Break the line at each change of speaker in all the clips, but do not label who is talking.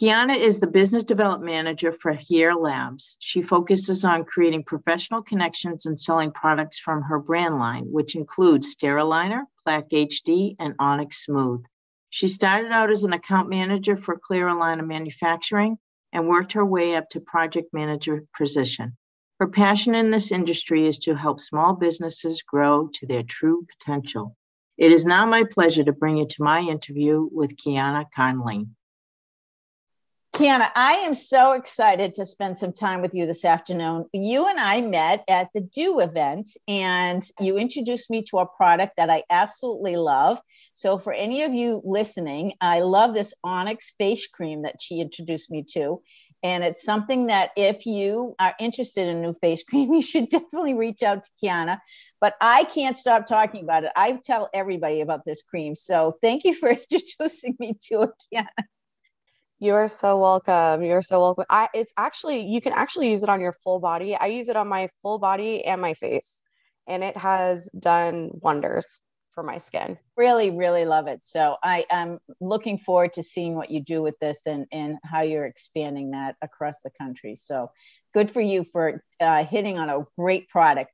Kiana is the business development manager for Hier Labs. She focuses on creating professional connections and selling products from her brand line, which includes Steraligner, Plaque HD, and Onyx Smooth. She started out as an account manager for clear aligner manufacturing and worked her way up to project manager position. Her passion in this industry is to help small businesses grow to their true potential. It is now my pleasure to bring you to my interview with Kiana Carnline. Kiana, I am so excited to spend some time with you this afternoon. You and I met at the Do event, and you introduced me to a product that I absolutely love. So, for any of you listening, I love this Onyx face cream that she introduced me to. And it's something that if you are interested in new face cream, you should definitely reach out to Kiana. But I can't stop talking about it. I tell everybody about this cream. So, thank you for introducing me to it, Kiana.
You're so welcome. You're so welcome. I it's actually you can actually use it on your full body. I use it on my full body and my face, and it has done wonders for my skin.
Really, really love it. So I am looking forward to seeing what you do with this and and how you're expanding that across the country. So good for you for uh, hitting on a great product.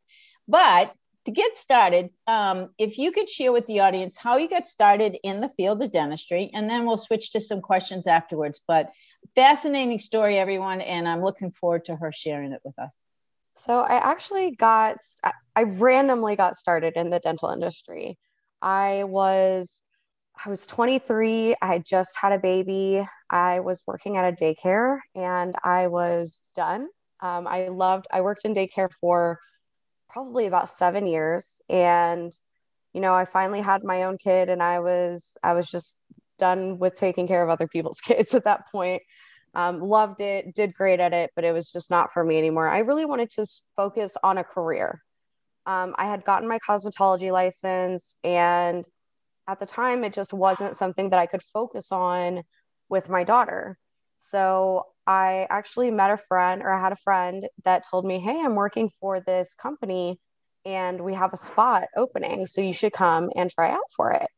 But to get started, um, if you could share with the audience how you got started in the field of dentistry, and then we'll switch to some questions afterwards. But fascinating story, everyone, and I'm looking forward to her sharing it with us.
So I actually got, I randomly got started in the dental industry. I was, I was 23. I just had a baby. I was working at a daycare, and I was done. Um, I loved. I worked in daycare for probably about seven years. And you know i finally had my own kid and i was i was just done with taking care of other people's kids at that point. Um, loved it did great at it but it was just not for me anymore. I really wanted to focus on a career. Um, i had gotten my cosmetology license and at the time it just wasn't something that i could focus on with my daughter. So I actually met a friend or I had a friend that told me, Hey, I'm working for this company and we have a spot opening. So you should come and try out for it.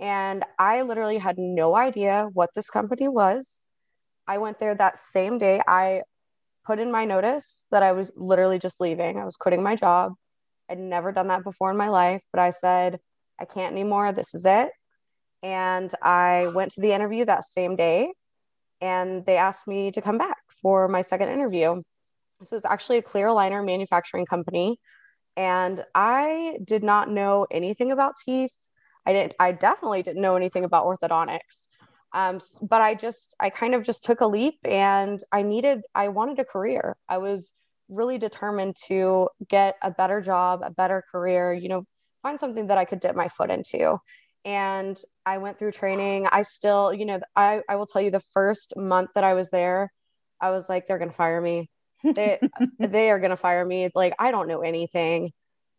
And I literally had no idea what this company was. I went there that same day. I put in my notice that I was literally just leaving. I was quitting my job. I'd never done that before in my life, but I said, I can't anymore. This is it. And I went to the interview that same day and they asked me to come back for my second interview. So it's actually a clear aligner manufacturing company. And I did not know anything about teeth. I didn't, I definitely didn't know anything about orthodontics. Um, but I just, I kind of just took a leap and I needed, I wanted a career. I was really determined to get a better job, a better career, you know, find something that I could dip my foot into and I went through training. I still, you know, I, I will tell you the first month that I was there, I was like, they're gonna fire me. They they are gonna fire me. Like I don't know anything.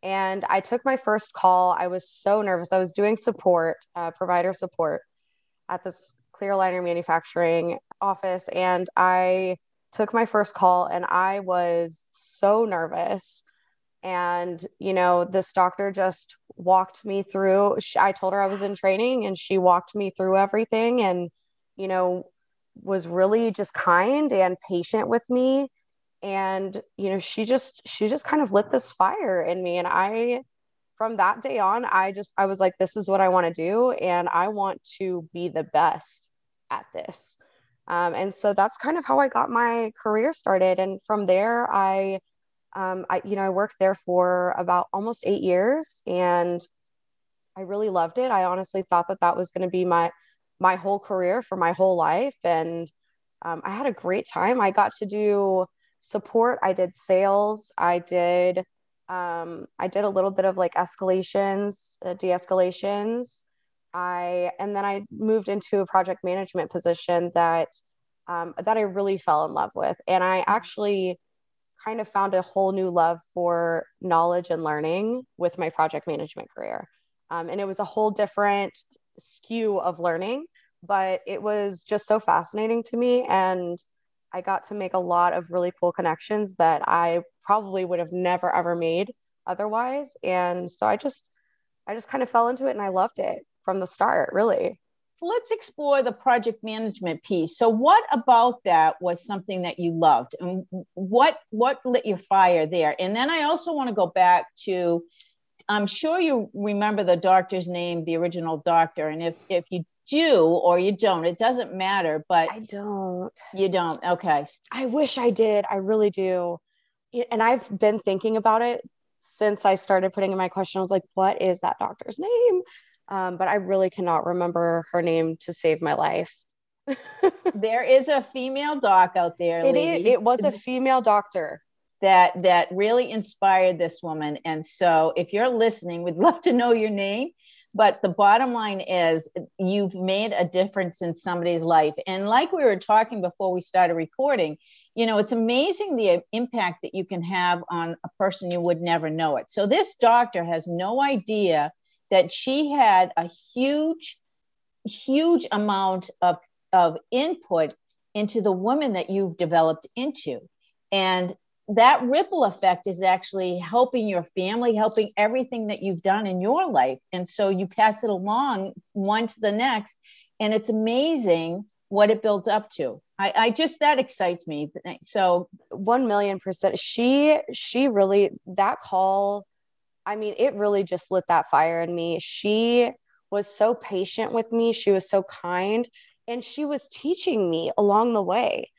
And I took my first call. I was so nervous. I was doing support, uh, provider support at this clear aligner manufacturing office. And I took my first call and I was so nervous. And, you know, this doctor just walked me through. I told her I was in training and she walked me through everything and, you know, was really just kind and patient with me. And, you know, she just, she just kind of lit this fire in me. And I, from that day on, I just, I was like, this is what I want to do. And I want to be the best at this. Um, and so that's kind of how I got my career started. And from there, I, um, I, you know, I worked there for about almost eight years and I really loved it. I honestly thought that that was going to be my, my whole career for my whole life. And um, I had a great time. I got to do support. I did sales. I did, um, I did a little bit of like escalations, uh, de-escalations. I, and then I moved into a project management position that um, that I really fell in love with. And I actually kind of found a whole new love for knowledge and learning with my project management career. Um, and it was a whole different skew of learning, but it was just so fascinating to me. And I got to make a lot of really cool connections that I probably would have never ever made otherwise. And so I just, I just kind of fell into it and I loved it from the start, really
let's explore the project management piece. So, what about that was something that you loved, and what what lit your fire there? And then I also want to go back to, I'm sure you remember the doctor's name, the original doctor, and if if you do or you don't, it doesn't matter. But
I don't.
You don't. Okay.
I wish I did. I really do. And I've been thinking about it since I started putting in my question. I was like, what is that doctor's name? Um, but I really cannot remember her name to save my life.
there is a female doc out there.
It, is, it was a female doctor
that that really inspired this woman. And so, if you're listening, we'd love to know your name. But the bottom line is, you've made a difference in somebody's life. And like we were talking before we started recording, you know, it's amazing the impact that you can have on a person you would never know it. So this doctor has no idea that she had a huge, huge amount of, of input into the woman that you've developed into. And that ripple effect is actually helping your family, helping everything that you've done in your life. And so you pass it along one to the next. And it's amazing what it builds up to. I, I just that excites me. So
one million percent. She she really that call I mean, it really just lit that fire in me. She was so patient with me. She was so kind and she was teaching me along the way.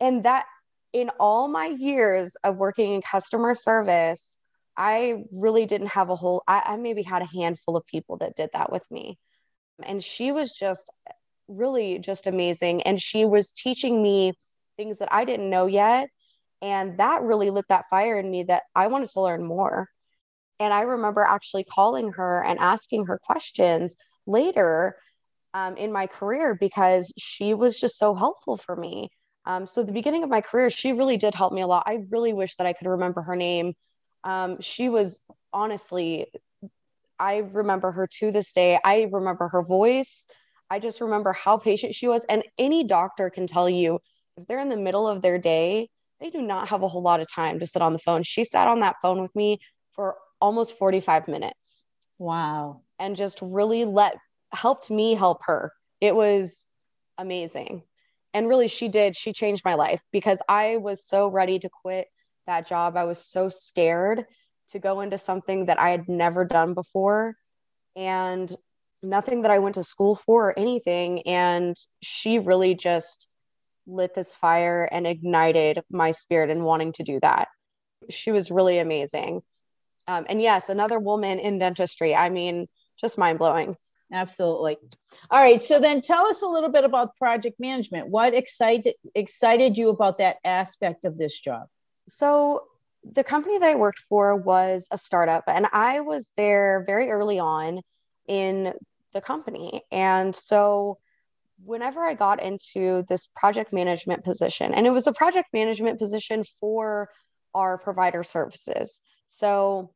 And that in all my years of working in customer service, I really didn't have a whole, I, I maybe had a handful of people that did that with me. And she was just really just amazing. And she was teaching me things that I didn't know yet. And that really lit that fire in me that I wanted to learn more. And I remember actually calling her and asking her questions later um, in my career because she was just so helpful for me. Um, so, the beginning of my career, she really did help me a lot. I really wish that I could remember her name. Um, she was honestly, I remember her to this day. I remember her voice. I just remember how patient she was. And any doctor can tell you if they're in the middle of their day, they do not have a whole lot of time to sit on the phone. She sat on that phone with me for almost 45 minutes.
Wow.
And just really let helped me help her. It was amazing. And really she did. She changed my life because I was so ready to quit that job. I was so scared to go into something that I had never done before and nothing that I went to school for or anything and she really just lit this fire and ignited my spirit in wanting to do that. She was really amazing. Um, and yes, another woman in dentistry. I mean, just mind blowing.
Absolutely. All right. So then tell us a little bit about project management. What excited excited you about that aspect of this job?
So the company that I worked for was a startup and I was there very early on in the company. And so whenever I got into this project management position, and it was a project management position for our provider services. So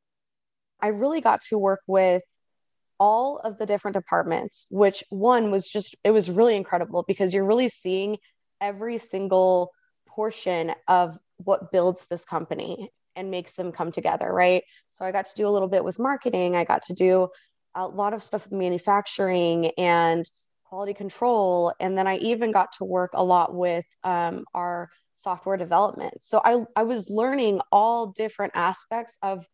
I really got to work with all of the different departments, which one was just, it was really incredible because you're really seeing every single portion of what builds this company and makes them come together, right? So I got to do a little bit with marketing. I got to do a lot of stuff with manufacturing and quality control. And then I even got to work a lot with um, our software development. So I, I was learning all different aspects of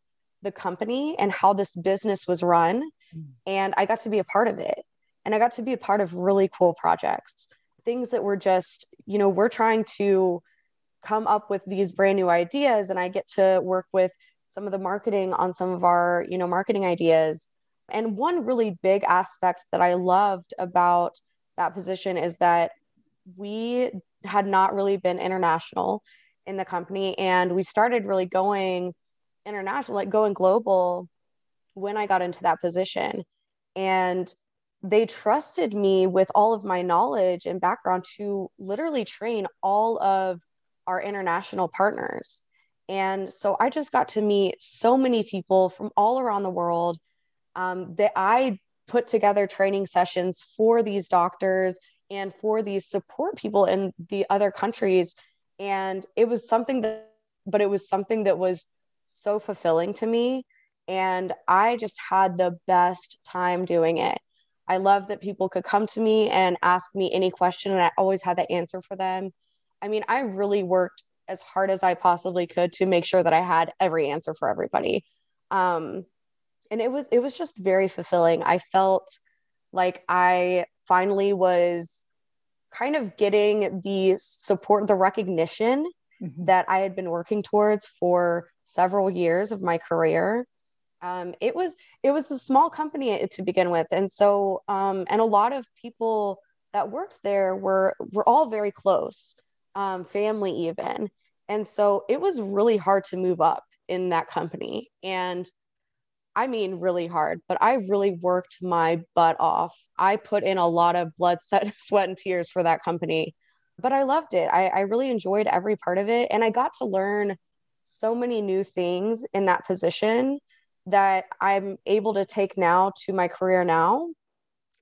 the company and how this business was run. Mm. And I got to be a part of it. And I got to be a part of really cool projects, things that were just, you know, we're trying to come up with these brand new ideas. And I get to work with some of the marketing on some of our, you know, marketing ideas. And one really big aspect that I loved about that position is that we had not really been international in the company. And we started really going international, like going global when I got into that position. And they trusted me with all of my knowledge and background to literally train all of our international partners. And so I just got to meet so many people from all around the world um, that I put together training sessions for these doctors and for these support people in the other countries. And it was something that, but it was something that was so fulfilling to me. And I just had the best time doing it. I love that people could come to me and ask me any question, and I always had the answer for them. I mean, I really worked as hard as I possibly could to make sure that I had every answer for everybody. Um, and it was it was just very fulfilling. I felt like I finally was kind of getting the support, the recognition mm-hmm. that I had been working towards for several years of my career. Um, it was it was a small company to begin with, and so um, and a lot of people that worked there were were all very close, um, family even, and so it was really hard to move up in that company, and I mean really hard, but I really worked my butt off. I put in a lot of blood, sweat, and tears for that company, but I loved it. I, I really enjoyed every part of it, and I got to learn so many new things in that position that I'm able to take now to my career now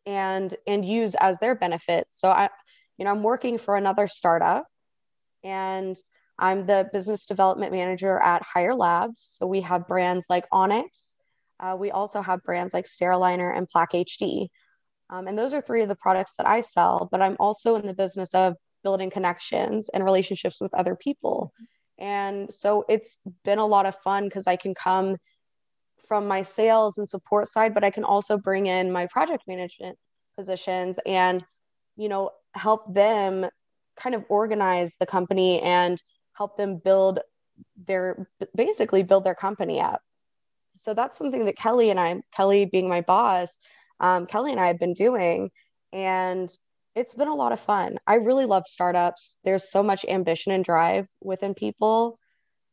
and and use as their benefit. So I you know I'm working for another startup and I'm the business development manager at Hier Labs. So we have brands like Onyx. Uh, we also have brands like Steraligner and Plaque HD. Um, and those are three of the products that I sell, but I'm also in the business of building connections and relationships with other people. And so it's been a lot of fun because I can come from my sales and support side, but I can also bring in my project management positions and, you know, help them kind of organize the company and help them build their basically build their company up. So that's something that Kelly and I, Kelly being my boss, um, Kelly and I have been doing. And it's been a lot of fun. I really love startups. There's so much ambition and drive within people.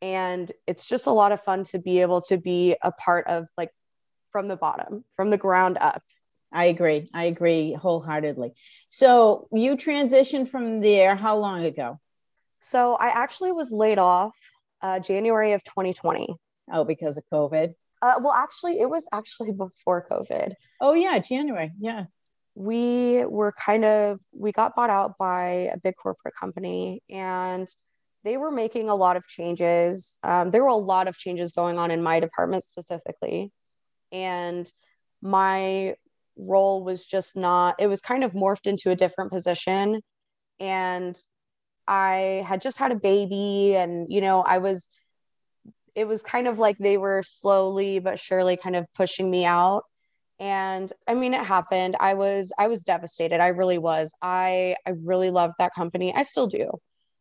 And it's just a lot of fun to be able to be a part of like from the bottom from the ground up.
I agree. I agree wholeheartedly. So you transitioned from there how long ago?
So i actually was laid off uh, january of 2020
oh because of covid?
Uh, well actually it was actually before covid.
Oh yeah january. Yeah
we were kind of we got bought out by a big corporate company and they were making a lot of changes. Um, there were a lot of changes going on in my department specifically. And my role was just not, it was kind of morphed into a different position. And I had just had a baby, and, you know, I was, it was kind of like they were slowly but surely kind of pushing me out and i mean it happened. I was i was devastated. I really was. I i really loved that company. I still do.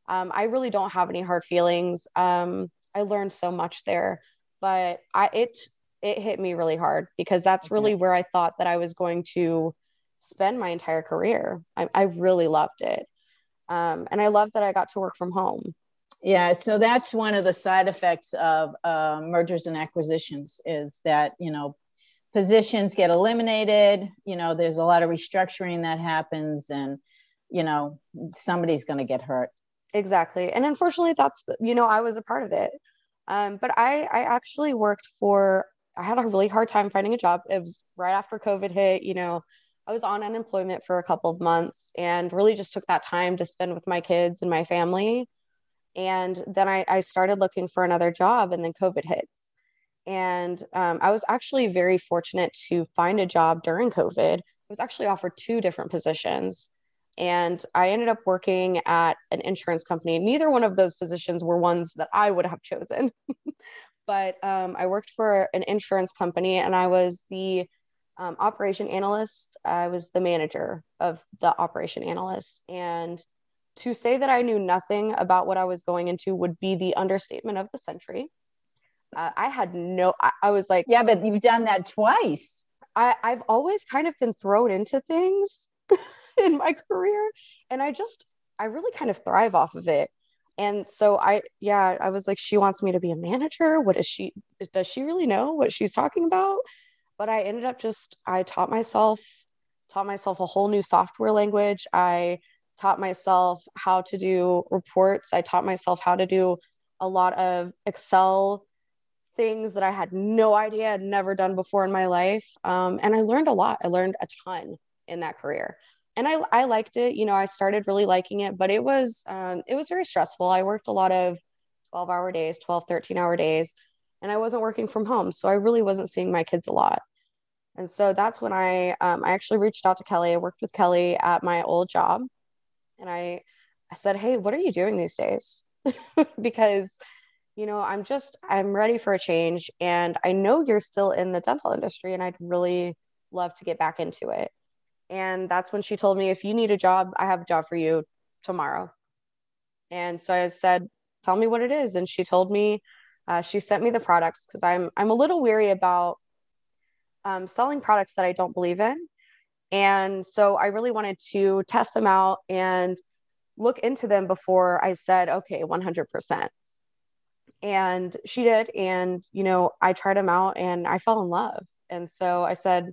Um, I really don't have any hard feelings. Um, I learned so much there, but I it it hit me really hard because that's really where I thought that I was going to spend my entire career. I, I really loved it, um, and I love that I got to work from home.
Yeah, so that's one of the side effects of uh, mergers and acquisitions is that you know positions get eliminated. You know, there's a lot of restructuring that happens, and you know somebody's going to get hurt.
Exactly. And unfortunately that's you know i was a part of it. Um, but i i actually worked for i had a really hard time finding a job. It was right after covid hit you know i was on unemployment for a couple of months and really just took that time to spend with my kids and my family. And then i, I started looking for another job and then covid hits and um, i was actually very fortunate to find a job during covid i was actually offered two different positions and I ended up working at an insurance company. Neither one of those positions were ones that I would have chosen, but um, I worked for an insurance company and I was the um, operation analyst. I was the manager of the operation analyst. And to say that I knew nothing about what I was going into would be the understatement of the century. Uh, I had no, I, I was like,
yeah, but you've done that twice.
I, I've always kind of been thrown into things. in my career. And I just, I really kind of thrive off of it. And so I, yeah, I was like, she wants me to be a manager. What is she, does she really know what she's talking about? But I ended up just, I taught myself taught myself a whole new software language. I taught myself how to do reports. I taught myself how to do a lot of Excel things that I had no idea I'd never done before in my life. Um, and I learned a lot. I learned a ton in that career. And I, I liked it. You know, I started really liking it, but it was um, it was very stressful. I worked a lot of 12 hour days, 12, 13 hour days, and I wasn't working from home. So I really wasn't seeing my kids a lot. And so that's when I um, I actually reached out to Kelly. I worked with Kelly at my old job, and I I said, "Hey, what are you doing these days?" because you know I'm just I'm ready for a change, and I know you're still in the dental industry, and I'd really love to get back into it. And that's when she told me, "If you need a job, I have a job for you tomorrow." And so I said, "Tell me what it is," and she told me. Uh, she sent me the products because I'm I'm a little weary about um, selling products that I don't believe in. And so I really wanted to test them out and look into them before I said, okay, 100%. And she did. And, you know, I tried them out and I fell in love. And so I said,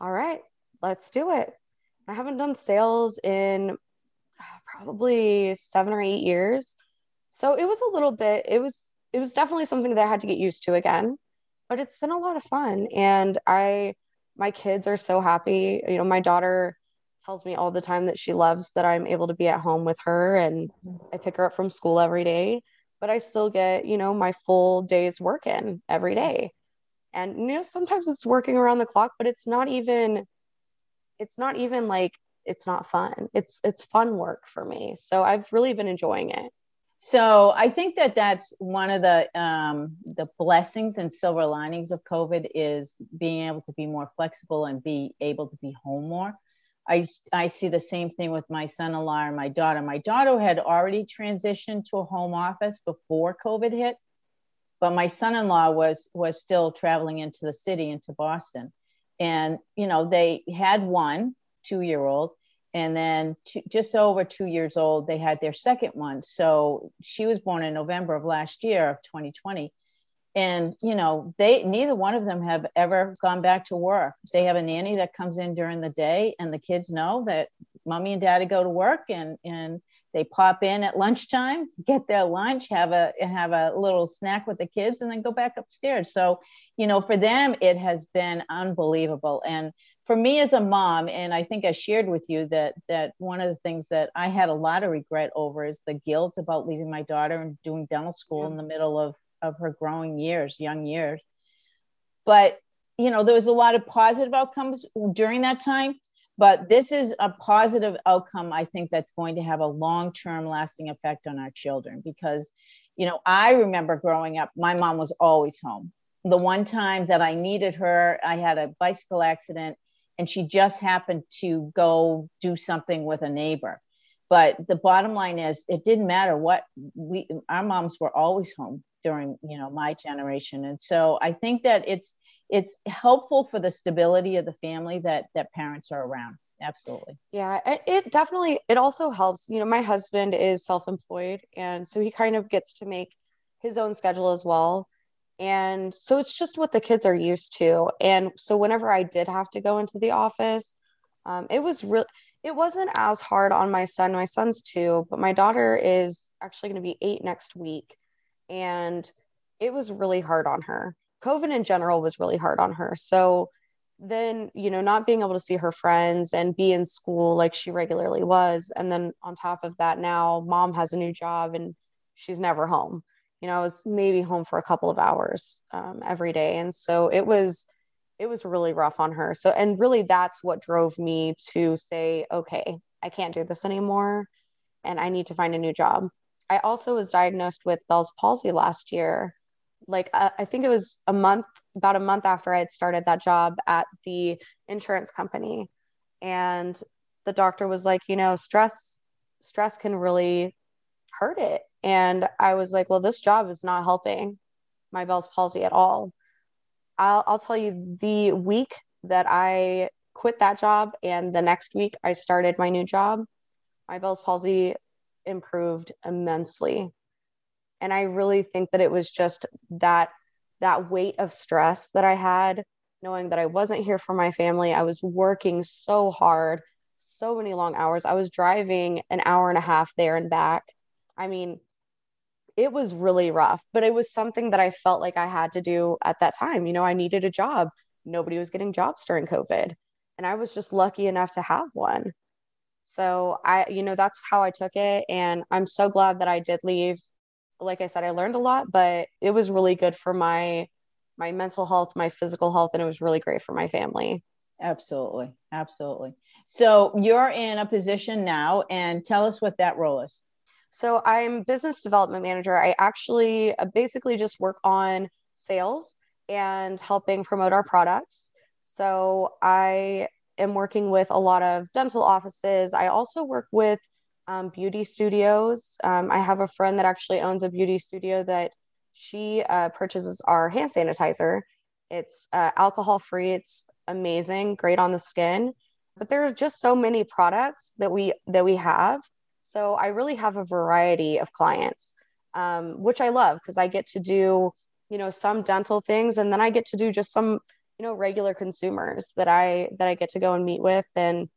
all right, let's do it. I haven't done sales in uh, probably seven or eight years. So it was a little bit, it was, it was definitely something that I had to get used to again but it's been a lot of fun and i my kids are so happy you know my daughter tells me all the time that she loves that i'm able to be at home with her and i pick her up from school every day but i still get you know my full day's work in every day. And you know sometimes it's working around the clock but it's not even it's not even like it's not fun. It's it's fun work for me. So i've really been enjoying it.
So I think that that's one of the um, the blessings and silver linings of COVID is being able to be more flexible and be able to be home more. I, I see the same thing with my son-in-law and my daughter. My daughter had already transitioned to a home office before COVID hit, but my son-in-law was was still traveling into the city into Boston, and you know they had one two-year-old, and then two, just over two years old they had their second one. So she was born in november of last year of 2020 and you know they neither one of them have ever gone back to work. They have a nanny that comes in during the day and the kids know that mommy and daddy go to work and and they pop in at lunchtime get their lunch have a have a little snack with the kids and then go back upstairs. So you know for them it has been unbelievable. And for me as a mom and i think i shared with you that that one of the things that i had a lot of regret over is the guilt about leaving my daughter and doing dental school yeah. in the middle of of her growing years young years. But you know there was a lot of positive outcomes during that time but this is a positive outcome i think that's going to have a long term lasting effect on our children because you know i remember growing up my mom was always home. The one time that i needed her i had a bicycle accident and she just happened to go do something with a neighbor but the bottom line is it didn't matter what we our moms were always home during you know my generation and so i think that it's it's helpful for the stability of the family that that parents are around absolutely
yeah it definitely it also helps you know my husband is self-employed and so he kind of gets to make his own schedule as well and so it's just what the kids are used to. And so whenever I did have to go into the office, um, it was real. It wasn't as hard on my son. My son's two, but my daughter is actually going to be eight next week. And it was really hard on her. COVID in general was really hard on her. So then, you know, not being able to see her friends and be in school like she regularly was. And then on top of that, now mom has a new job and she's never home you know, I was maybe home for a couple of hours um, every day. And so it was, it was really rough on her. So, and really that's what drove me to say, okay, I can't do this anymore and I need to find a new job. I also was diagnosed with Bell's palsy last year. Like, uh, I think it was a month, about a month after I had started that job at the insurance company. And the doctor was like, you know, stress, stress can really hurt it. And I was like, well, this job is not helping my Bell's palsy at all. I'll, I'll tell you the week that I quit that job and the next week I started my new job, my Bell's palsy improved immensely. And I really think that it was just that that weight of stress that I had knowing that I wasn't here for my family. I was working so hard, so many long hours. I was driving an hour and a half there and back. I mean, it was really rough, but it was something that I felt like I had to do at that time. You know, I needed a job. Nobody was getting jobs during COVID. And I was just lucky enough to have one. So I, you know, that's how I took it. And I'm so glad that I did leave. Like I said, I learned a lot, but it was really good for my my mental health, my physical health, and it was really great for my family.
Absolutely. Absolutely. So you're in a position now and tell us what that role is.
So I'm business development manager. I actually uh, basically just work on sales and helping promote our products. So I am working with a lot of dental offices. I also work with um, beauty studios. Um, I have a friend that actually owns a beauty studio that she uh, purchases our hand sanitizer. It's uh, alcohol free. It's amazing, great on the skin. But there's just so many products that we that we have. So I really have a variety of clients, um, which I love because I get to do you know some dental things, and then I get to do just some you know regular consumers that I that I get to go and meet with and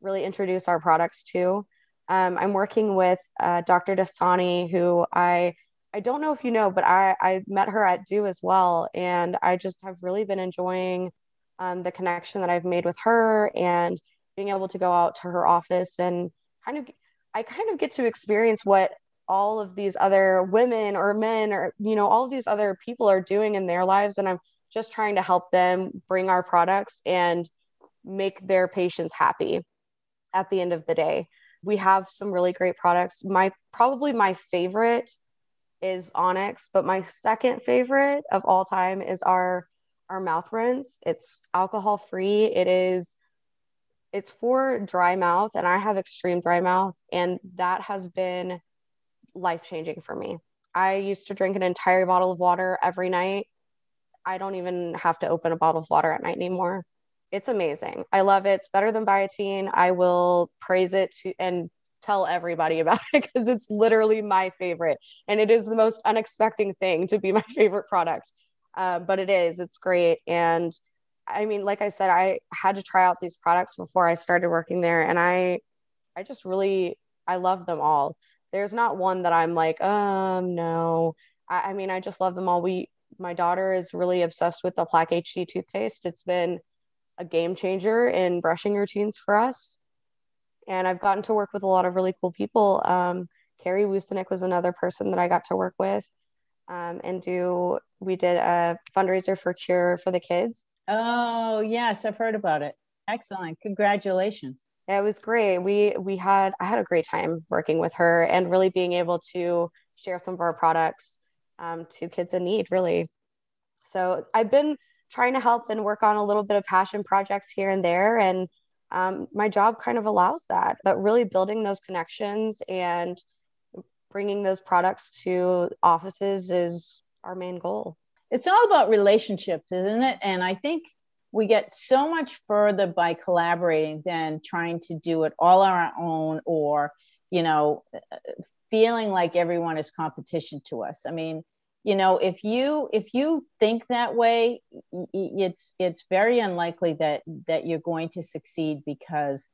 really introduce our products to. Um, I'm working with uh, Dr. Dasani, who I I don't know if you know, but I, I met her at Do as well. And I just have really been enjoying um, the connection that I've made with her and being able to go out to her office and kind of, I kind of get to experience what all of these other women or men or, you know, all of these other people are doing in their lives. And I'm just trying to help them bring our products and make their patients happy at the end of the day. We have some really great products. My probably my favorite is Onyx, but my second favorite of all time is our our mouth rinse. It's alcohol free. It is it's for dry mouth and I have extreme dry mouth and that has been life changing for me. I used to drink an entire bottle of water every night. I don't even have to open a bottle of water at night anymore. It's amazing. I love it. It's better than biotin. I will praise it to, and tell everybody about it because it's literally my favorite and it is the most unexpected thing to be my favorite product uh, but it is it's great and i mean like i said i had to try out these products before i started working there and i i just really i love them all there's not one that i'm like um no I, I mean i just love them all we my daughter is really obsessed with the plaque hd toothpaste it's been a game changer in brushing routines for us and I've gotten to work with a lot of really cool people. Um, Carrie Wusenik was another person that I got to work with um, and do. We did a fundraiser for Cure for the kids.
Oh yes, I've heard about it. Excellent, congratulations.
Yeah, it was great. We we had I had a great time working with her and really being able to share some of our products um, to kids in need. Really, so I've been trying to help and work on a little bit of passion projects here and there and um, my job kind of allows that but really building those connections and bringing those products to offices is our main goal
it's all about relationships isn't it? And i think we get so much further by collaborating than trying to do it all on our own or you know feeling like everyone is competition to us. I mean you know if you if you think that way it's it's very unlikely that that you're going to succeed because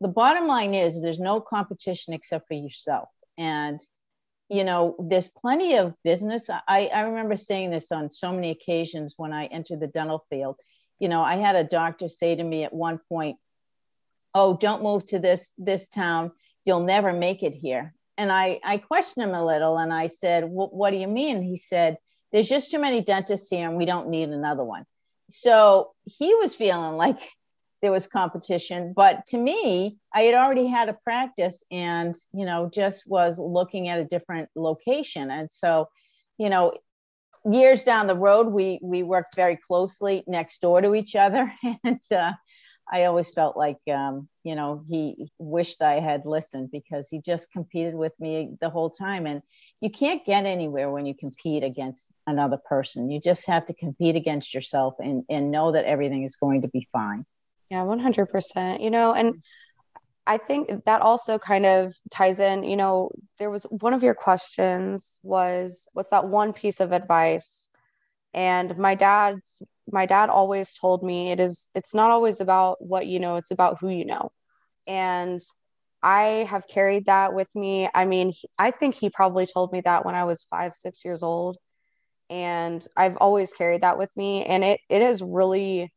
the bottom line is there's no competition except for yourself. And you know there's plenty of business i i remember saying this on so many occasions when i entered the dental field you know i had a doctor say to me at one point oh don't move to this this town you'll never make it here and I, I questioned him a little and I said, What do you mean? He said, There's just too many dentists here and we don't need another one. So he was feeling like there was competition. But to me, I had already had a practice and, you know, just was looking at a different location. And so, you know, years down the road, we we worked very closely next door to each other. And uh, I always felt like, um, you know, he wished I had listened because he just competed with me the whole time. And you can't get anywhere when you compete against another person. You just have to compete against yourself and, and know that everything is going to be fine.
Yeah, 100%. You know, and mm-hmm. I think that also kind of ties in, you know, there was one of your questions was, what's that one piece of advice? And my dad's my dad always told me it is it's not always about what you know it's about who you know. And i have carried that with me. I mean he, i think he probably told me that when i was five six years old. And i've always carried that with me. And it it has really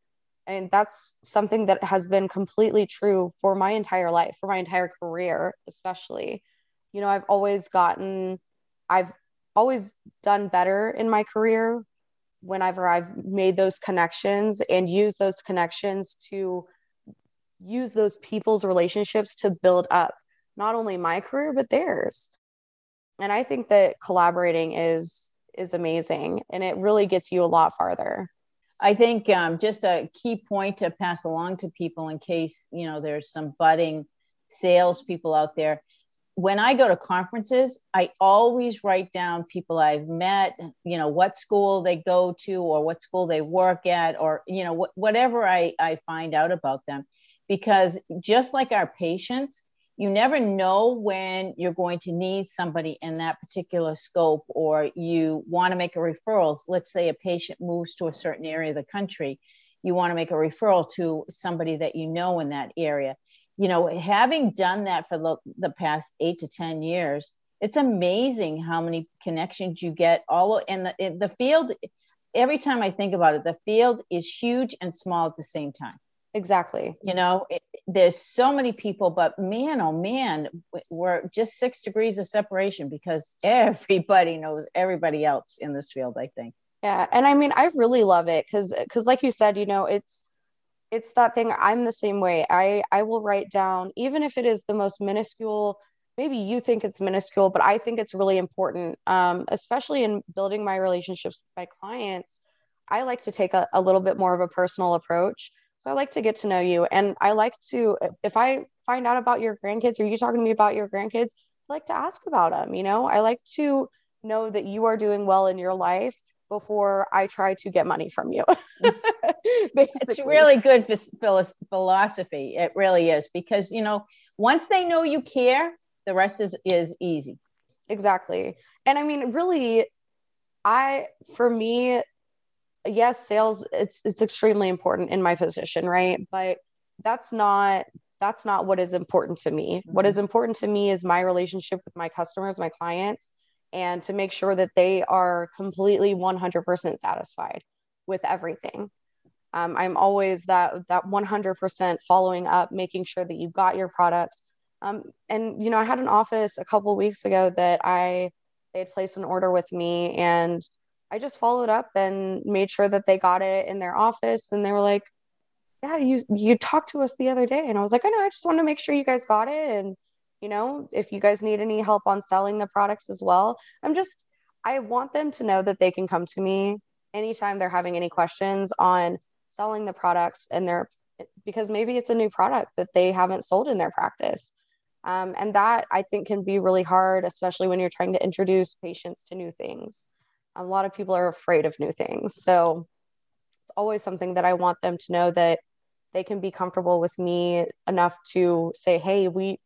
and that's something that has been completely true for my entire life for my entire career especially you know i've always gotten i've always done better in my career whenever I've made those connections and use those connections to use those people's relationships to build up not only my career but theirs. And I think that collaborating is is amazing and it really gets you a lot farther.
I think um, just a key point to pass along to people in case you know there's some budding salespeople out there when I go to conferences, I always write down people I've met, you know, what school they go to or what school they work at, or, you know, wh- whatever I, I find out about them. Because just like our patients, you never know when you're going to need somebody in that particular scope or you want to make a referral. Let's say a patient moves to a certain area of the country, you want to make a referral to somebody that you know in that area you know, having done that for the, the past eight to 10 years, it's amazing how many connections you get all in the, in the field. Every time I think about it, the field is huge and small at the same time.
Exactly.
You know, it, there's so many people, but man, oh man, we're just six degrees of separation because everybody knows everybody else in this field, I think.
Yeah. And I mean, I really love it because, because like you said, you know, it's, it's that thing i'm the same way i i will write down even if it is the most minuscule maybe you think it's minuscule but i think it's really important um, especially in building my relationships with my clients i like to take a, a little bit more of a personal approach so i like to get to know you and i like to if i find out about your grandkids or you talking to me about your grandkids i like to ask about them you know i like to know that you are doing well in your life before I try to get money from you.
it's really good philosophy. It really is because you know once they know you care, the rest is is easy.
Exactly, and I mean, really, I for me, yes, sales it's it's extremely important in my position, right? But that's not that's not what is important to me. Mm-hmm. What is important to me is my relationship with my customers, my clients, and to make sure that they are completely 100% satisfied with everything. Um, I'm always that that 100% following up, making sure that you've got your products. Um, and you know, I had an office a couple weeks ago that I they had placed an order with me, and I just followed up and made sure that they got it in their office, and they were like, "Yeah, you you talked to us the other day," and I was like, "I know, I just wanted to make sure you guys got it." And you know if you guys need any help on selling the products as well. I'm just i want them to know that they can come to me anytime they're having any questions on selling the products and their because maybe it's a new product that they haven't sold in their practice. Um, and that i think can be really hard especially when you're trying to introduce patients to new things a lot of people are afraid of new things. So it's always something that i want them to know that they can be comfortable with me enough to say hey we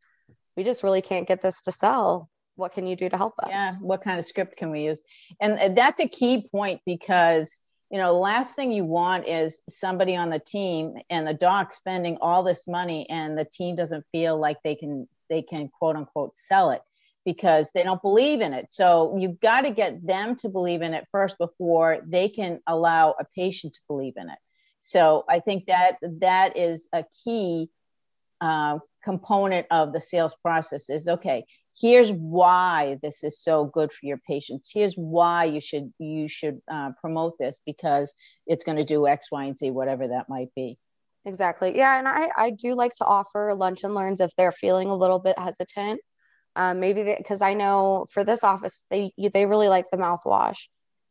we just really can't get this to sell. What can you do to help us?
Yeah what kind of script can we use? And uh, that's a key point because you know last thing you want is somebody on the team and the doc spending all this money and the team doesn't feel like they can they can quote unquote sell it because they don't believe in it. So you've got to get them to believe in it first before they can allow a patient to believe in it. So i think that that is a key uh, component of the sales process is okay here's why this is so good for your patients. Here's why you should you should uh, promote this because it's going to do x y and z whatever that might be.
Exactly. Yeah and i i do like to offer lunch and learns if they're feeling a little bit hesitant um, maybe because i know for this office they they really like the mouthwash.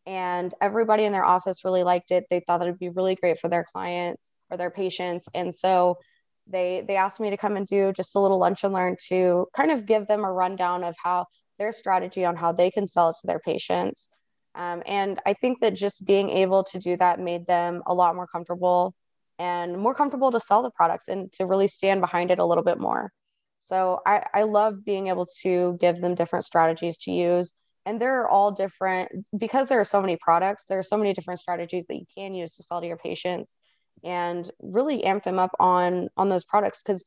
And everybody in their office really liked it. They thought that it'd be really great for their clients or their patients. And so they they asked me to come and do just a little lunch and learn to kind of give them a rundown of how their strategy on how they can sell it to their patients. Um, and i think that just being able to do that made them a lot more comfortable and more comfortable to sell the products and to really stand behind it a little bit more so i, I love being able to give them different strategies to use. And they're all different because there are so many products there are so many different strategies that you can use to sell to your patients and really amp them up on on those products. Because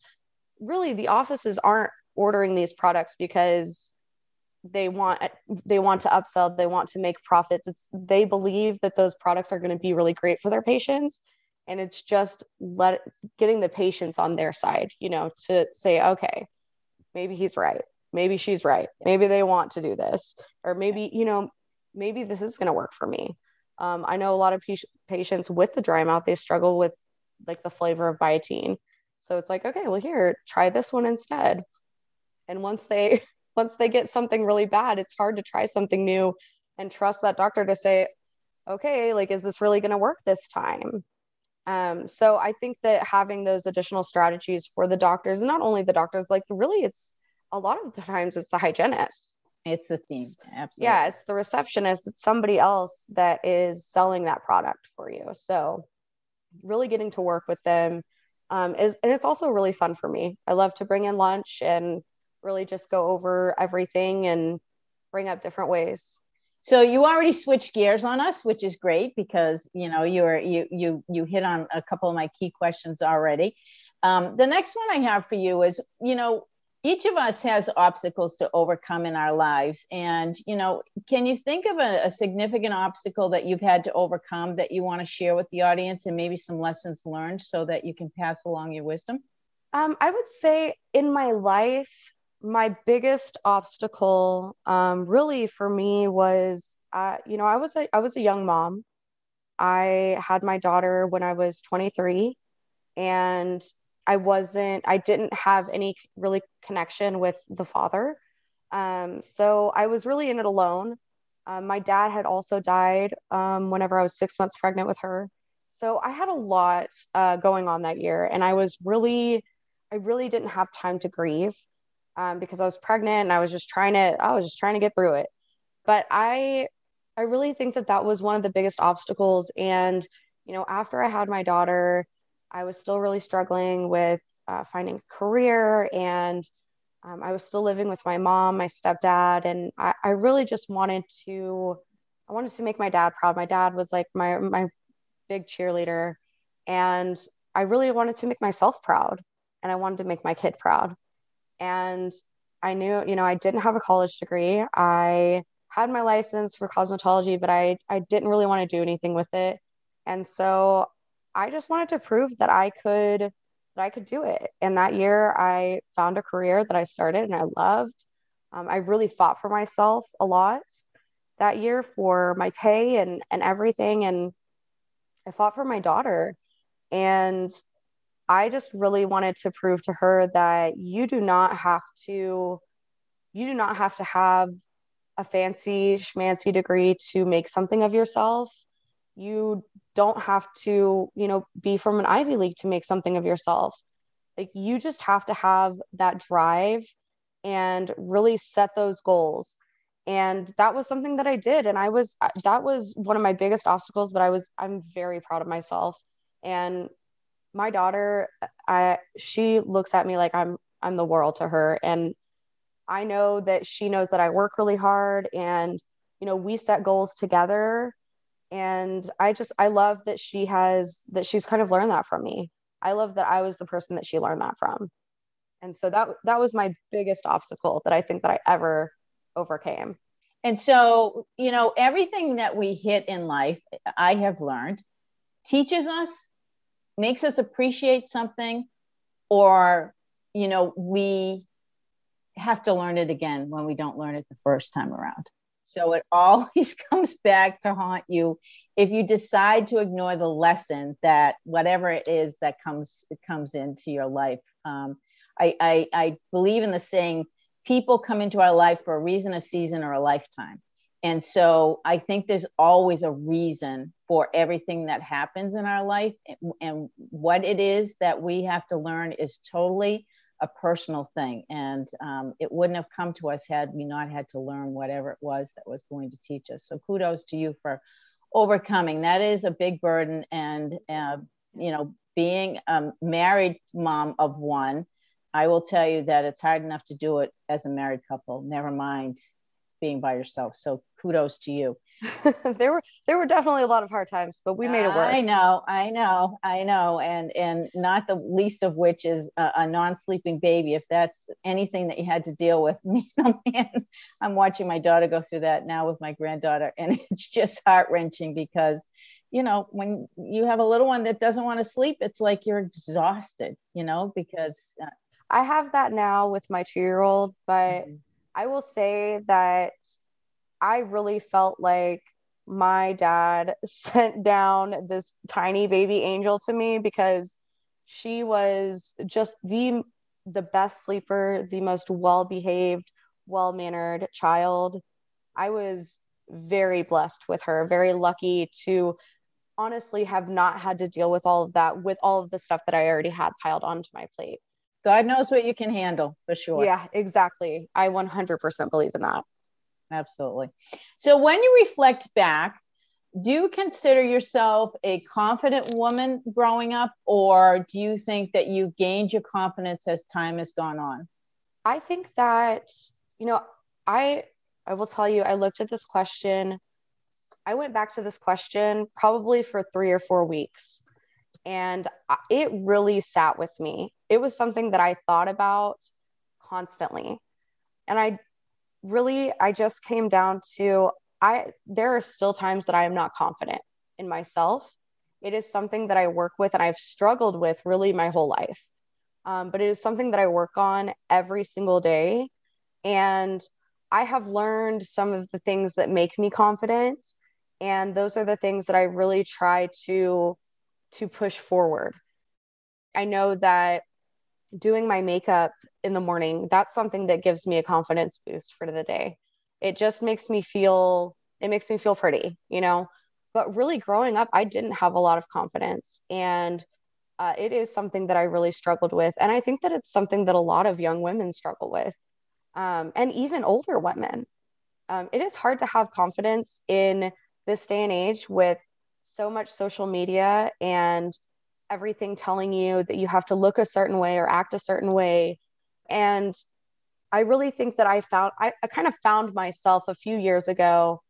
really the offices aren't ordering these products because they want they want to upsell they want to make profits. It's they believe that those products are going to be really great for their patients and it's just let getting the patients on their side you know to say okay maybe he's right. Maybe she's right. Maybe they want to do this. Or maybe you know maybe this is going to work for me. Um, i know a lot of p- patients with the dry mouth they struggle with like the flavor of Biotène. So it's like okay well here try this one instead. And once they once they get something really bad, it's hard to try something new and trust that doctor to say, okay, like, is this really going to work this time? Um, so I think that having those additional strategies for the doctors, and not only the doctors, like really, it's a lot of the times it's the hygienist.
It's the team. Absolutely.
Yeah, it's the receptionist. It's somebody else that is selling that product for you. So really getting to work with them um, is, and it's also really fun for me. I love to bring in lunch and really just go over everything and bring up different ways
so you already switched gears on us which is great because you know you're you you you hit on a couple of my key questions already. Um, the next one i have for you is you know each of us has obstacles to overcome in our lives. And you know can you think of a, a significant obstacle that you've had to overcome that you want to share with the audience and maybe some lessons learned so that you can pass along your wisdom?
Um, i would say in my life my biggest obstacle um, really for me was uh, you know i was a i was a young mom. I had my daughter when i was 23 and i wasn't i didn't have any really connection with the father. Um, so i was really in it alone. Um, my dad had also died um, whenever i was six months pregnant with her. So i had a lot uh, going on that year and i was really i really didn't have time to grieve um, because I was pregnant and I was just trying to I was just trying to get through it. But I I really think that that was one of the biggest obstacles. And you know, after I had my daughter, I was still really struggling with uh, finding a career and um, I was still living with my mom, my stepdad, and I, I really just wanted to I wanted to make my dad proud. My dad was like my my big cheerleader and I really wanted to make myself proud and I wanted to make my kid proud. And I knew, you know, I didn't have a college degree. I had my license for cosmetology, but I, I didn't really want to do anything with it. And so I just wanted to prove that I could that I could do it. And that year I found a career that I started and I loved. Um, I really fought for myself a lot that year for my pay and and everything. And I fought for my daughter. And I just really wanted to prove to her that you do not have to you do not have to have a fancy schmancy degree to make something of yourself. You don't have to, you know, be from an Ivy League to make something of yourself. Like you just have to have that drive and really set those goals. And that was something that I did and I was that was one of my biggest obstacles, but I was I'm very proud of myself. And my daughter i she looks at me like i'm i'm the world to her. And i know that she knows that i work really hard and you know we set goals together. And i just i love that she has that she's kind of learned that from me. I love that i was the person that she learned that from. And so that that was my biggest obstacle that i think that i ever overcame.
And so you know everything that we hit in life i have learned teaches us makes us appreciate something or you know we have to learn it again when we don't learn it the first time around. So it always comes back to haunt you if you decide to ignore the lesson that whatever it is that comes it comes into your life. Um, I, I i believe in the saying people come into our life for a reason a season or a lifetime and so I think there's always a reason for everything that happens in our life. And what it is that we have to learn is totally a personal thing. And um, it wouldn't have come to us had we not had to learn whatever it was that was going to teach us. So kudos to you for overcoming. That is a big burden. And, uh, you know, being a married mom of one, I will tell you that it's hard enough to do it as a married couple, never mind being by yourself. So kudos to you.
there were there were definitely a lot of hard times, but we made it work.
I know, I know, I know, and and not the least of which is a, a non-sleeping baby. If that's anything that you had to deal with, me, I'm watching my daughter go through that now with my granddaughter, and it's just heart wrenching because, you know, when you have a little one that doesn't want to sleep, it's like you're exhausted, you know, because. Uh,
I have that now with my two year old, but mm-hmm. I will say that I really felt like my dad sent down this tiny baby angel to me because she was just the the best sleeper, the most well-behaved, well-mannered child. I was very blessed with her, very lucky to honestly have not had to deal with all of that with all of the stuff that I already had piled onto my plate.
God knows what you can handle for sure.
Yeah, exactly. I 100% believe in that.
Absolutely. So when you reflect back, do you consider yourself a confident woman growing up, or do you think that you gained your confidence as time has gone on?
I think that, you know, I I will tell you, I looked at this question. I went back to this question probably for three or four weeks, and it really sat with me. It was something that I thought about constantly. And I really I just came down to I there are still times that I am not confident in myself. It is something that I work with and I've struggled with really my whole life. Um, but it is something that I work on every single day. And I have learned some of the things that make me confident. And those are the things that I really try to to push forward. I know that doing my makeup in the morning, that's something that gives me a confidence boost for the day. It just makes me feel it makes me feel pretty, you know. But really growing up, I didn't have a lot of confidence and uh, it is something that I really struggled with. And I think that it's something that a lot of young women struggle with, um, and even older women. Um, it is hard to have confidence in this day and age with so much social media and everything telling you that you have to look a certain way or act a certain way. And I really think that I found, I, I kind of found myself a few years ago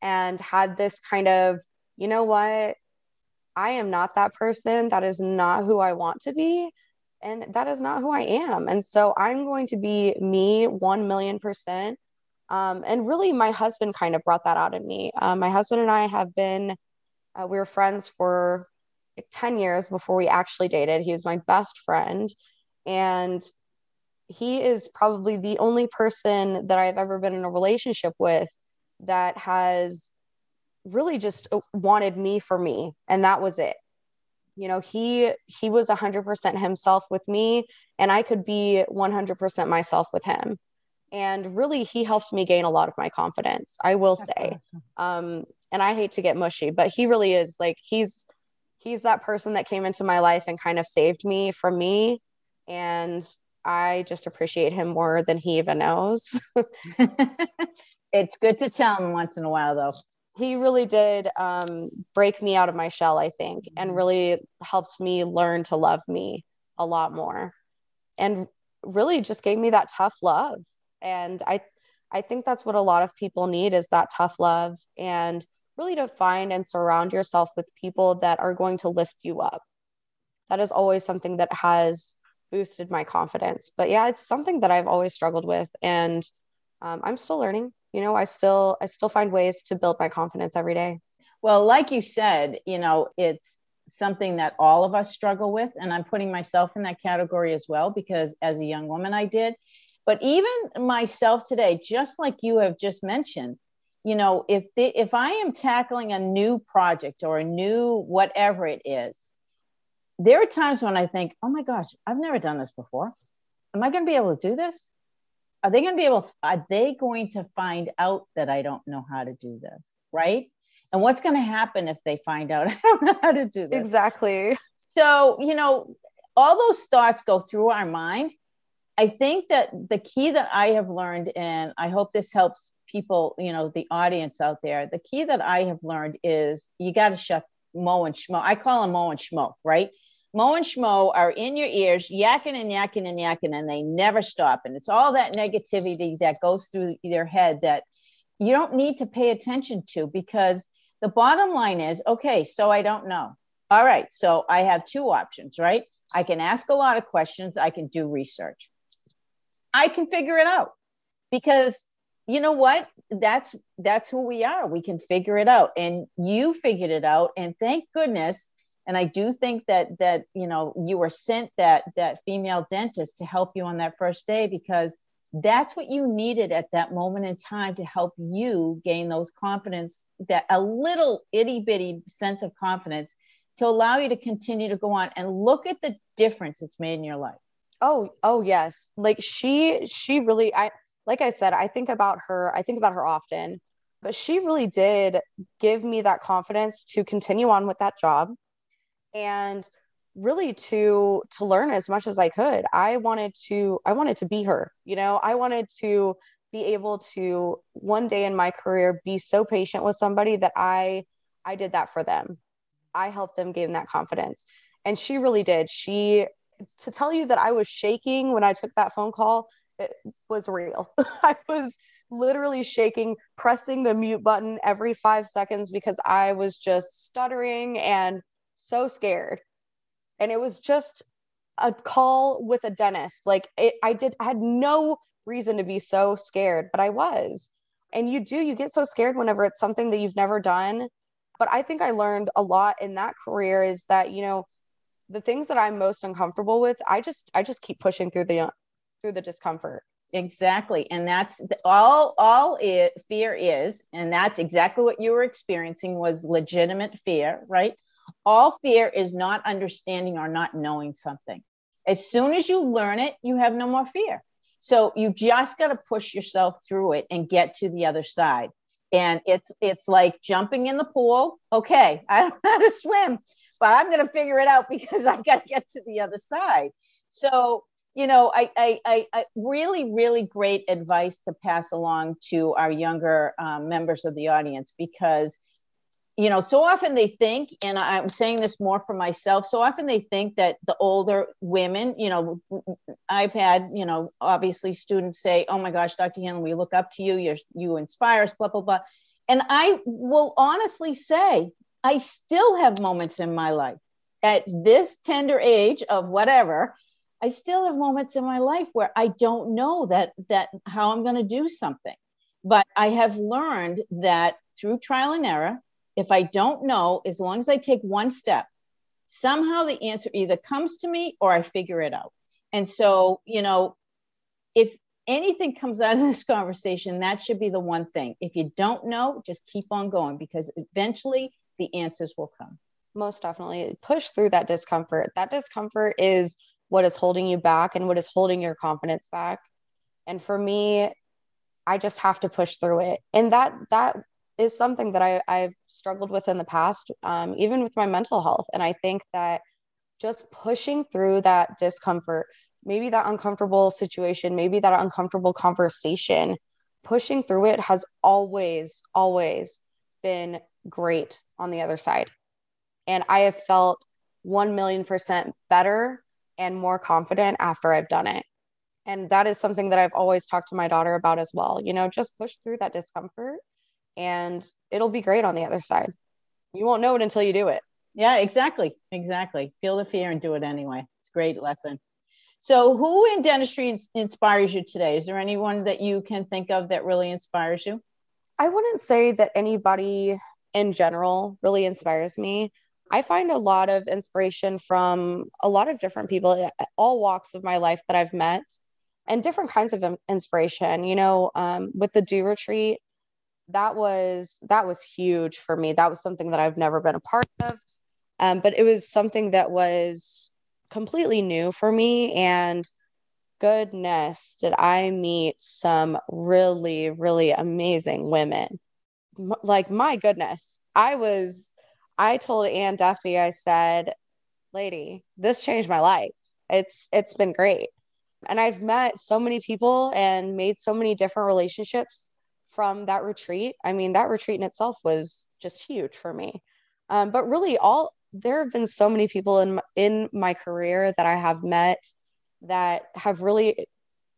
and had this kind of, you know what? I am not that person. That is not who I want to be. And that is not who I am. And so I'm going to be me 1 million percent. Um, and really, my husband kind of brought that out in me. Um, my husband and I have been, uh, we were friends for like 10 years before we actually dated. He was my best friend. And he is probably the only person that I've ever been in a relationship with that has really just wanted me for me. And that was it. You know, he he was 100% himself with me and I could be 100% myself with him. And really he helped me gain a lot of my confidence. I will That's say. Awesome. Um and I hate to get mushy, but he really is like he's he's that person that came into my life and kind of saved me from me and i just appreciate him more than he even knows
it's good to tell him once in a while though
he really did um, break me out of my shell i think and mm-hmm. really helped me learn to love me a lot more and really just gave me that tough love and i i think that's what a lot of people need is that tough love and really to find and surround yourself with people that are going to lift you up. That is always something that has boosted my confidence. But yeah, it's something that I've always struggled with, and um, I'm still learning. You know, I still I still find ways to build my confidence every day.
Well, like you said, you know, it's something that all of us struggle with, and I'm putting myself in that category as well because as a young woman, I did. But even myself today, just like you have just mentioned, you know if the, if i am tackling a new project or a new whatever it is there are times when i think oh my gosh i've never done this before. Am i going to be able to do this? Are they going to be able are they going to find out that i don't know how to do this? Right? And what's going to happen if they find out i don't know how to do this?
Exactly.
So you know all those thoughts go through our mind I think that the key that I have learned, and I hope this helps people, you know, the audience out there, the key that I have learned is you got to shut Mo and Schmo. I call them Mo and Schmo, right? Mo and Schmo are in your ears, yakking and yakking and yakking, and they never stop. And it's all that negativity that goes through their head that, you don't need to pay attention to because the bottom line is okay, so I don't know. All right, so I have two options, right? I can ask a lot of questions, I can do research. I can figure it out. Because you know what? That's that's who we are. We can figure it out. And you figured it out. And thank goodness and i do think that that you know you were sent that that female dentist to help you on that first day because that's what you needed at that moment in time to help you gain those confidence that a little itty bitty sense of confidence to allow you to continue to go on and look at the difference it's made in your life
oh oh yes like she she really i like I said, I think about her, I think about her often, but she really did give me that confidence to continue on with that job and really to to learn as much as I could. I wanted to I wanted to be her, you know. I wanted to be able to one day in my career be so patient with somebody that I I did that for them. I helped them gain that confidence. And she really did. She to tell you that I was shaking when I took that phone call it was real. I was literally shaking, pressing the mute button every five seconds because I was just stuttering and so scared. And it was just a call with a dentist. Like it, I did, I had no reason to be so scared, but I was. And you do, you get so scared whenever it's something that you've never done. But I think I learned a lot in that career is that, you know, the things that I'm most uncomfortable with, I just I just keep pushing through the through the discomfort.
Exactly. And that's all all it fear is and that's exactly what you were experiencing was legitimate fear right? All fear is not understanding or not knowing something. As soon as you learn it you have no more fear. So you just got to push yourself through it and get to the other side. And it's it's like jumping in the pool. Okay i don't know how to swim but i'm going to figure it out because I've got to get to the other side so you know, I, I, I, I, really, really great advice to pass along to our younger um, members of the audience because, you know, so often they think, and I'm saying this more for myself, so often they think that the older women, you know, I've had, you know, obviously students say, oh my gosh, Dr. Hanlon, we look up to you, You're, you inspire us, blah, blah, blah. And I will honestly say, I still have moments in my life at this tender age of whatever I still have moments in my life where I don't know that that how I'm going to do something. But I have learned that through trial and error, if I don't know, as long as I take one step, somehow the answer either comes to me or I figure it out. And so, you know, if anything comes out of this conversation, that should be the one thing. If you don't know, just keep on going because eventually the answers will come.
Most definitely. Push through that discomfort. That discomfort is what is holding you back and what is holding your confidence back and for me i just have to push through it and that that is something that I, i've struggled with in the past um, even with my mental health and i think that just pushing through that discomfort maybe that uncomfortable situation maybe that uncomfortable conversation pushing through it has always always been great on the other side and i have felt 1 million percent better and more confident after I've done it. And that is something that I've always talked to my daughter about as well. You know, just push through that discomfort and it'll be great on the other side. You won't know it until you do it.
Yeah, exactly. Exactly. Feel the fear and do it anyway. It's a great lesson. So, who in dentistry inspires you today? Is there anyone that you can think of that really inspires you?
I wouldn't say that anybody in general really inspires me. I find a lot of inspiration from a lot of different people, all walks of my life that I've met, and different kinds of inspiration. You know, um, with the DEW Retreat, that was that was huge for me. That was something that I've never been a part of, um, but it was something that was completely new for me. And goodness, did I meet some really, really amazing women? Like my goodness, I was I told Anne Duffy, I said, lady, this changed my life. It's it's been great. And I've met so many people and made so many different relationships from that retreat. I mean, that retreat in itself was just huge for me. Um, but really, all there have been so many people in in my career that I have met that have really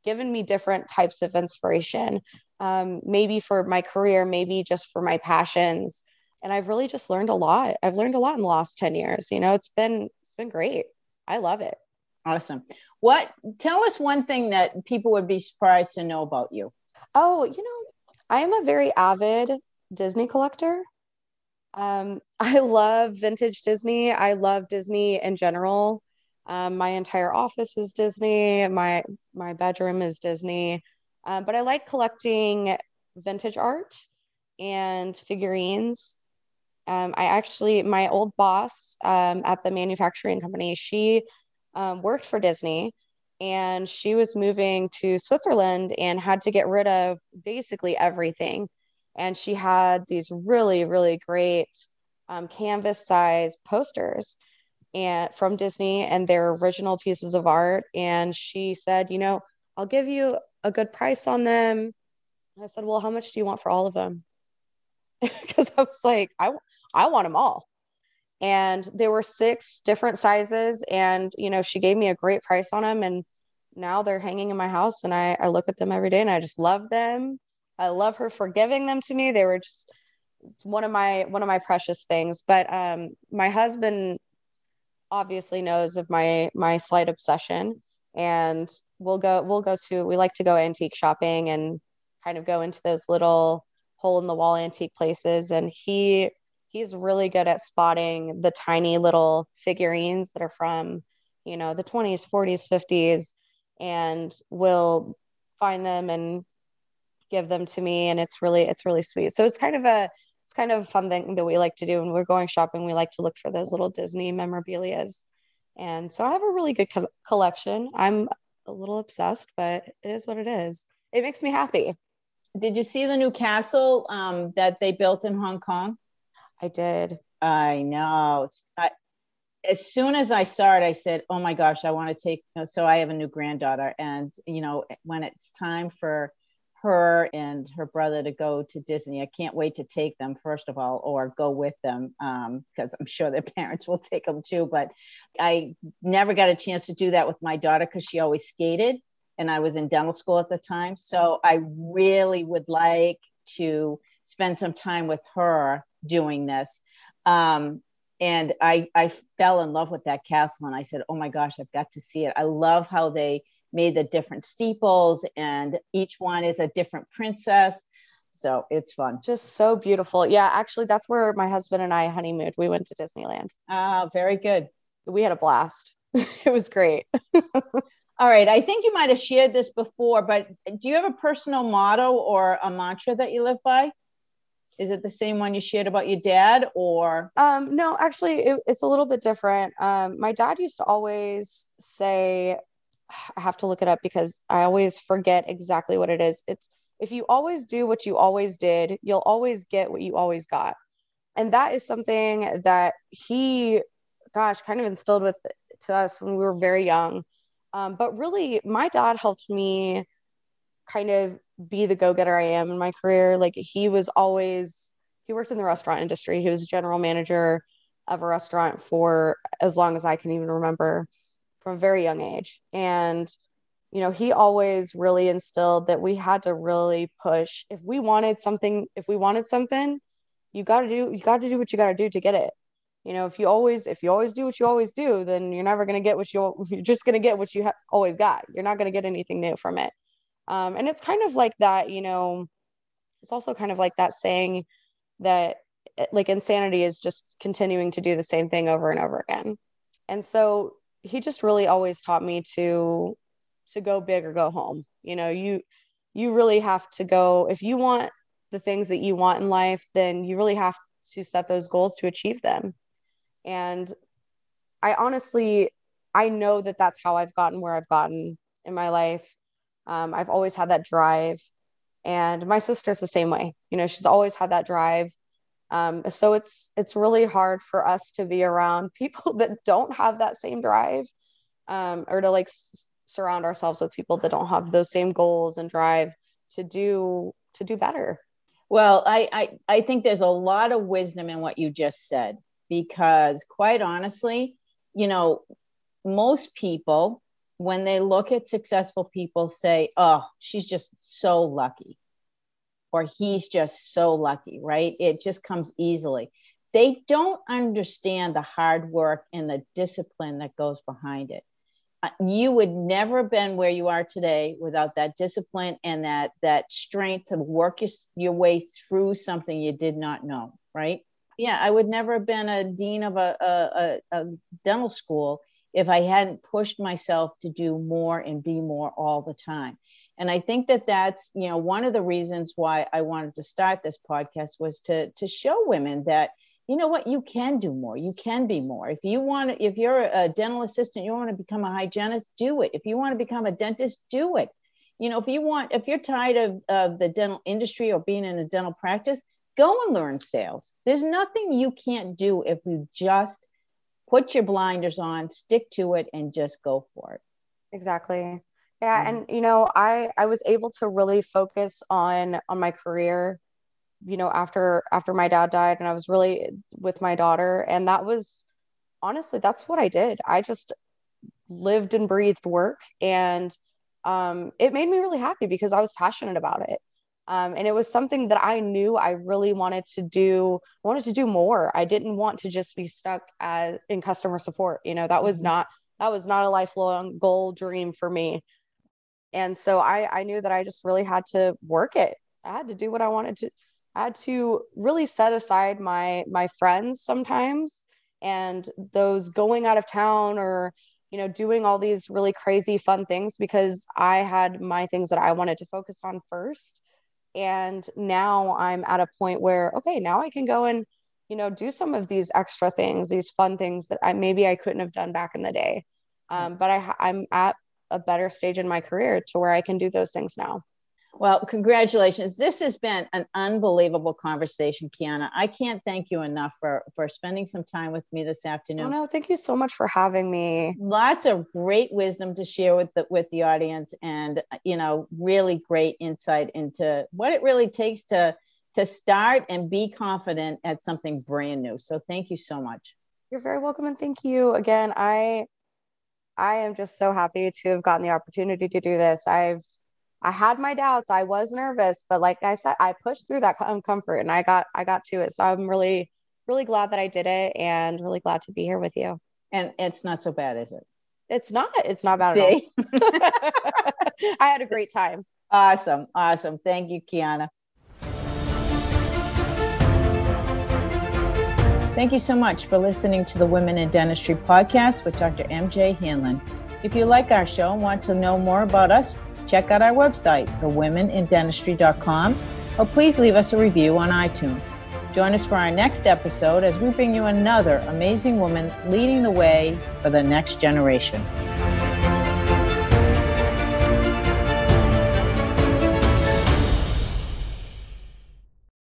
given me different types of inspiration, um, maybe for my career, maybe just for my passions. And I've really just learned a lot. I've learned a lot in the last 10 years. You know, it's been, it's been great. I love it.
Awesome. What, tell us one thing that people would be surprised to know about you.
Oh, you know, I am a very avid Disney collector. Um, I love vintage Disney. I love Disney in general. Um, my entire office is Disney. My my bedroom is Disney. Um, but I like collecting vintage art and figurines. Um, I actually, my old boss um, at the manufacturing company, she um, worked for Disney and she was moving to Switzerland and had to get rid of basically everything. And she had these really, really great um, canvas size posters and from Disney and their original pieces of art. And she said, you know, I'll give you a good price on them. And I said, well, how much do you want for all of them? Because I was like, I, I want them all. And there were six different sizes. And, you know, she gave me a great price on them. And now they're hanging in my house and I, I look at them every day and I just love them. I love her for giving them to me. They were just one of my one of my precious things. But um my husband obviously knows of my my slight obsession. And we'll go we'll go to we like to go antique shopping and kind of go into those little hole in the wall antique places. And he he's really good at spotting the tiny little figurines that are from you know the 20s 40s 50s and will find them and give them to me. And it's really it's really sweet. So it's kind of a it's kind of a fun thing that we like to do when we're going shopping. We like to look for those little disney memorabilias. And so i have a really good co- collection. I'm a little obsessed but it is what it is. It makes me happy.
Did you see the new castle um, that they built in hong kong?
I did.
I know. I, as soon as I saw it, I said, "Oh my gosh, I want to take." So I have a new granddaughter, and you know, when it's time for her and her brother to go to Disney, I can't wait to take them first of all, or go with them because um, I'm sure their parents will take them too. But I never got a chance to do that with my daughter because she always skated, and I was in dental school at the time. So I really would like to spend some time with her doing this. Um, and I I fell in love with that castle and I said, "Oh my gosh, I've got to see it." I love how they made the different steeples and each one is a different princess. So it's fun.
Just so beautiful. Yeah, actually that's where my husband and I honeymooned. We went to Disneyland.
Ah, very good.
We had a blast. it was great.
All right. I think you might have shared this before, but do you have a personal motto or a mantra that you live by? is it the same one you shared about your dad or
um no actually it, it's a little bit different um my dad used to always say i have to look it up because i always forget exactly what it is it's if you always do what you always did you'll always get what you always got and that is something that he gosh kind of instilled with to us when we were very young um, but really my dad helped me kind of be the go-getter I am in my career. Like he was always he worked in the restaurant industry. He was general manager of a restaurant for as long as I can even remember from a very young age. And you know, he always really instilled that we had to really push if we wanted something, if we wanted something, you got to do you got to do what you got to do to get it. You know, if you always if you always do what you always do, then you're never going to get what you you're just going to get what you ha- always got. You're not going to get anything new from it. Um, and it's kind of like that, you know, it's also kind of like that saying that like insanity is just continuing to do the same thing over and over again. And so he just really always taught me to to go big or go home. You know, you you really have to go if you want the things that you want in life, then you really have to set those goals to achieve them. And I honestly I know that that's how I've gotten where I've gotten in my life um, I've always had that drive. And my sister's the same way. You know, she's always had that drive. Um, so it's it's really hard for us to be around people that don't have that same drive, um, or to like s- surround ourselves with people that don't have those same goals and drive to do to do better.
Well, I, I I think there's a lot of wisdom in what you just said because quite honestly, you know, most people when they look at successful people say, oh, she's just so lucky, or he's just so lucky, right? It just comes easily. They don't understand the hard work and the discipline that goes behind it. Uh, you would never have been where you are today without that discipline and that that strength to work your, your way through something you did not know right yeah i would never have been a dean of a, a, a dental school if I hadn't pushed myself to do more and be more all the time. And I think that that's, you know, one of the reasons why I wanted to start this podcast was to to show women that you know what you can do more. You can be more. If you want if you're a dental assistant you want to become a hygienist do it. If you want to become a dentist do it. You know if you want if you're tired of, of the dental industry or being in a dental practice go and learn sales. There's nothing you can't do if you just put your blinders on, stick to it, and just go for it.
Exactly. Yeah, mm-hmm. and you know, I I was able to really focus on on my career, you know, after after my dad died, and I was really with my daughter, and that was honestly that's what I did. I just lived and breathed work, and um, it made me really happy because I was passionate about it. Um, and it was something that I knew I really wanted to do, wanted to do more. I didn't want to just be stuck as in customer support. You know, that was mm-hmm. not that was not a lifelong goal dream for me. And so I I knew that I just really had to work it. I had to do what I wanted to. I had to really set aside my my friends sometimes and those going out of town or you know doing all these really crazy fun things because I had my things that I wanted to focus on first and now i'm at a point where okay now i can go and you know do some of these extra things these fun things that i maybe i couldn't have done back in the day um, but i i'm at a better stage in my career to where i can do those things now
well, congratulations. This has been an unbelievable conversation, Kiana. I can't thank you enough for, for spending some time with me this afternoon.
Oh, no, thank you so much for having me.
Lots of great wisdom to share with the, with the audience and, you know, really great insight into what it really takes to, to start and be confident at something brand new. So thank you so much.
You're very welcome. And thank you again. I, I am just so happy to have gotten the opportunity to do this. I've I had my doubts. I was nervous, but like I said, I pushed through that uncomfort and I got I got to it. So I'm really really glad that I did it and really glad to be here with you.
And it's not so bad, is it?
It's not. It's not bad See? at all. I had a great time.
Awesome. Awesome. Thank you, Kiana. Thank you so much for listening to the Women in Dentistry podcast with Dr. MJ Hanlon. If you like our show and want to know more about us, check out our website, thewomenindentistry.com, or please leave us a review on iTunes. Join us for our next episode as we bring you another amazing woman leading the way for the next generation.